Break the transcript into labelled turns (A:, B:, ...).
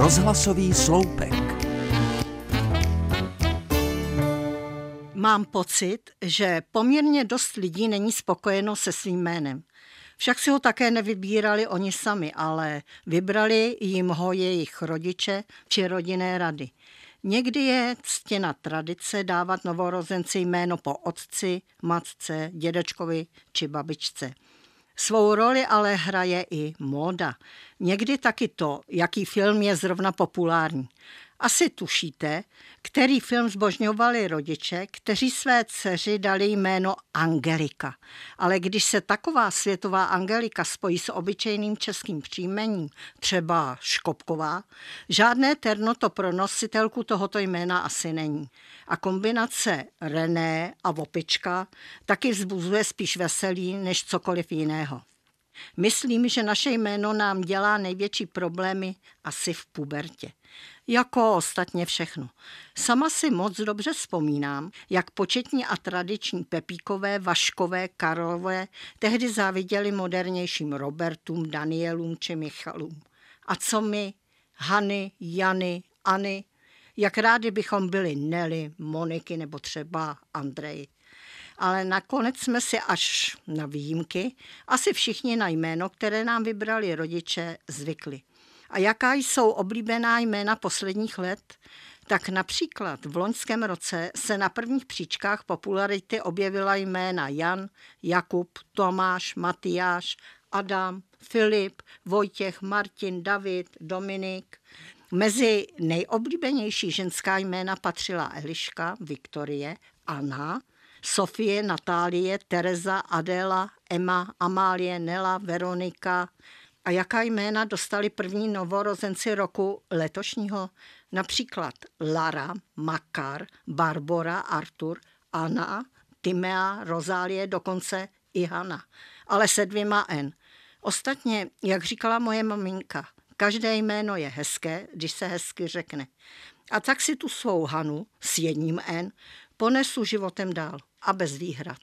A: Rozhlasový sloupek.
B: Mám pocit, že poměrně dost lidí není spokojeno se svým jménem. Však si ho také nevybírali oni sami, ale vybrali jim ho jejich rodiče či rodinné rady. Někdy je ctěna tradice dávat novorozenci jméno po otci, matce, dědečkovi či babičce. Svou roli ale hraje i móda. Někdy taky to, jaký film je zrovna populární. Asi tušíte, který film zbožňovali rodiče, kteří své dceři dali jméno Angelika. Ale když se taková světová Angelika spojí s obyčejným českým příjmením, třeba Škopková, žádné terno to pro nositelku tohoto jména asi není. A kombinace René a Vopička taky vzbuzuje spíš veselí než cokoliv jiného. Myslím, že naše jméno nám dělá největší problémy asi v pubertě. Jako ostatně všechno. Sama si moc dobře vzpomínám, jak početní a tradiční Pepíkové, Vaškové, Karlové tehdy záviděli modernějším Robertům, Danielům či Michalům. A co my, Hany, Jany,Any, jak rádi bychom byli Nelly, Moniky nebo třeba Andrej ale nakonec jsme si až na výjimky asi všichni na jméno, které nám vybrali rodiče, zvykli. A jaká jsou oblíbená jména posledních let? Tak například v loňském roce se na prvních příčkách popularity objevila jména Jan, Jakub, Tomáš, Matyáš, Adam, Filip, Vojtěch, Martin, David, Dominik. Mezi nejoblíbenější ženská jména patřila Eliška, Viktorie, Anna, Sofie, Natálie, Tereza, Adéla, Emma, Amálie, Nela, Veronika. A jaká jména dostali první novorozenci roku letošního? Například Lara, Makar, Barbora, Artur, Anna, Timea, Rozálie, dokonce i Hana. Ale se dvěma N. Ostatně, jak říkala moje maminka, každé jméno je hezké, když se hezky řekne. A tak si tu svou Hanu s jedním N ponesu životem dál a bez výhrad.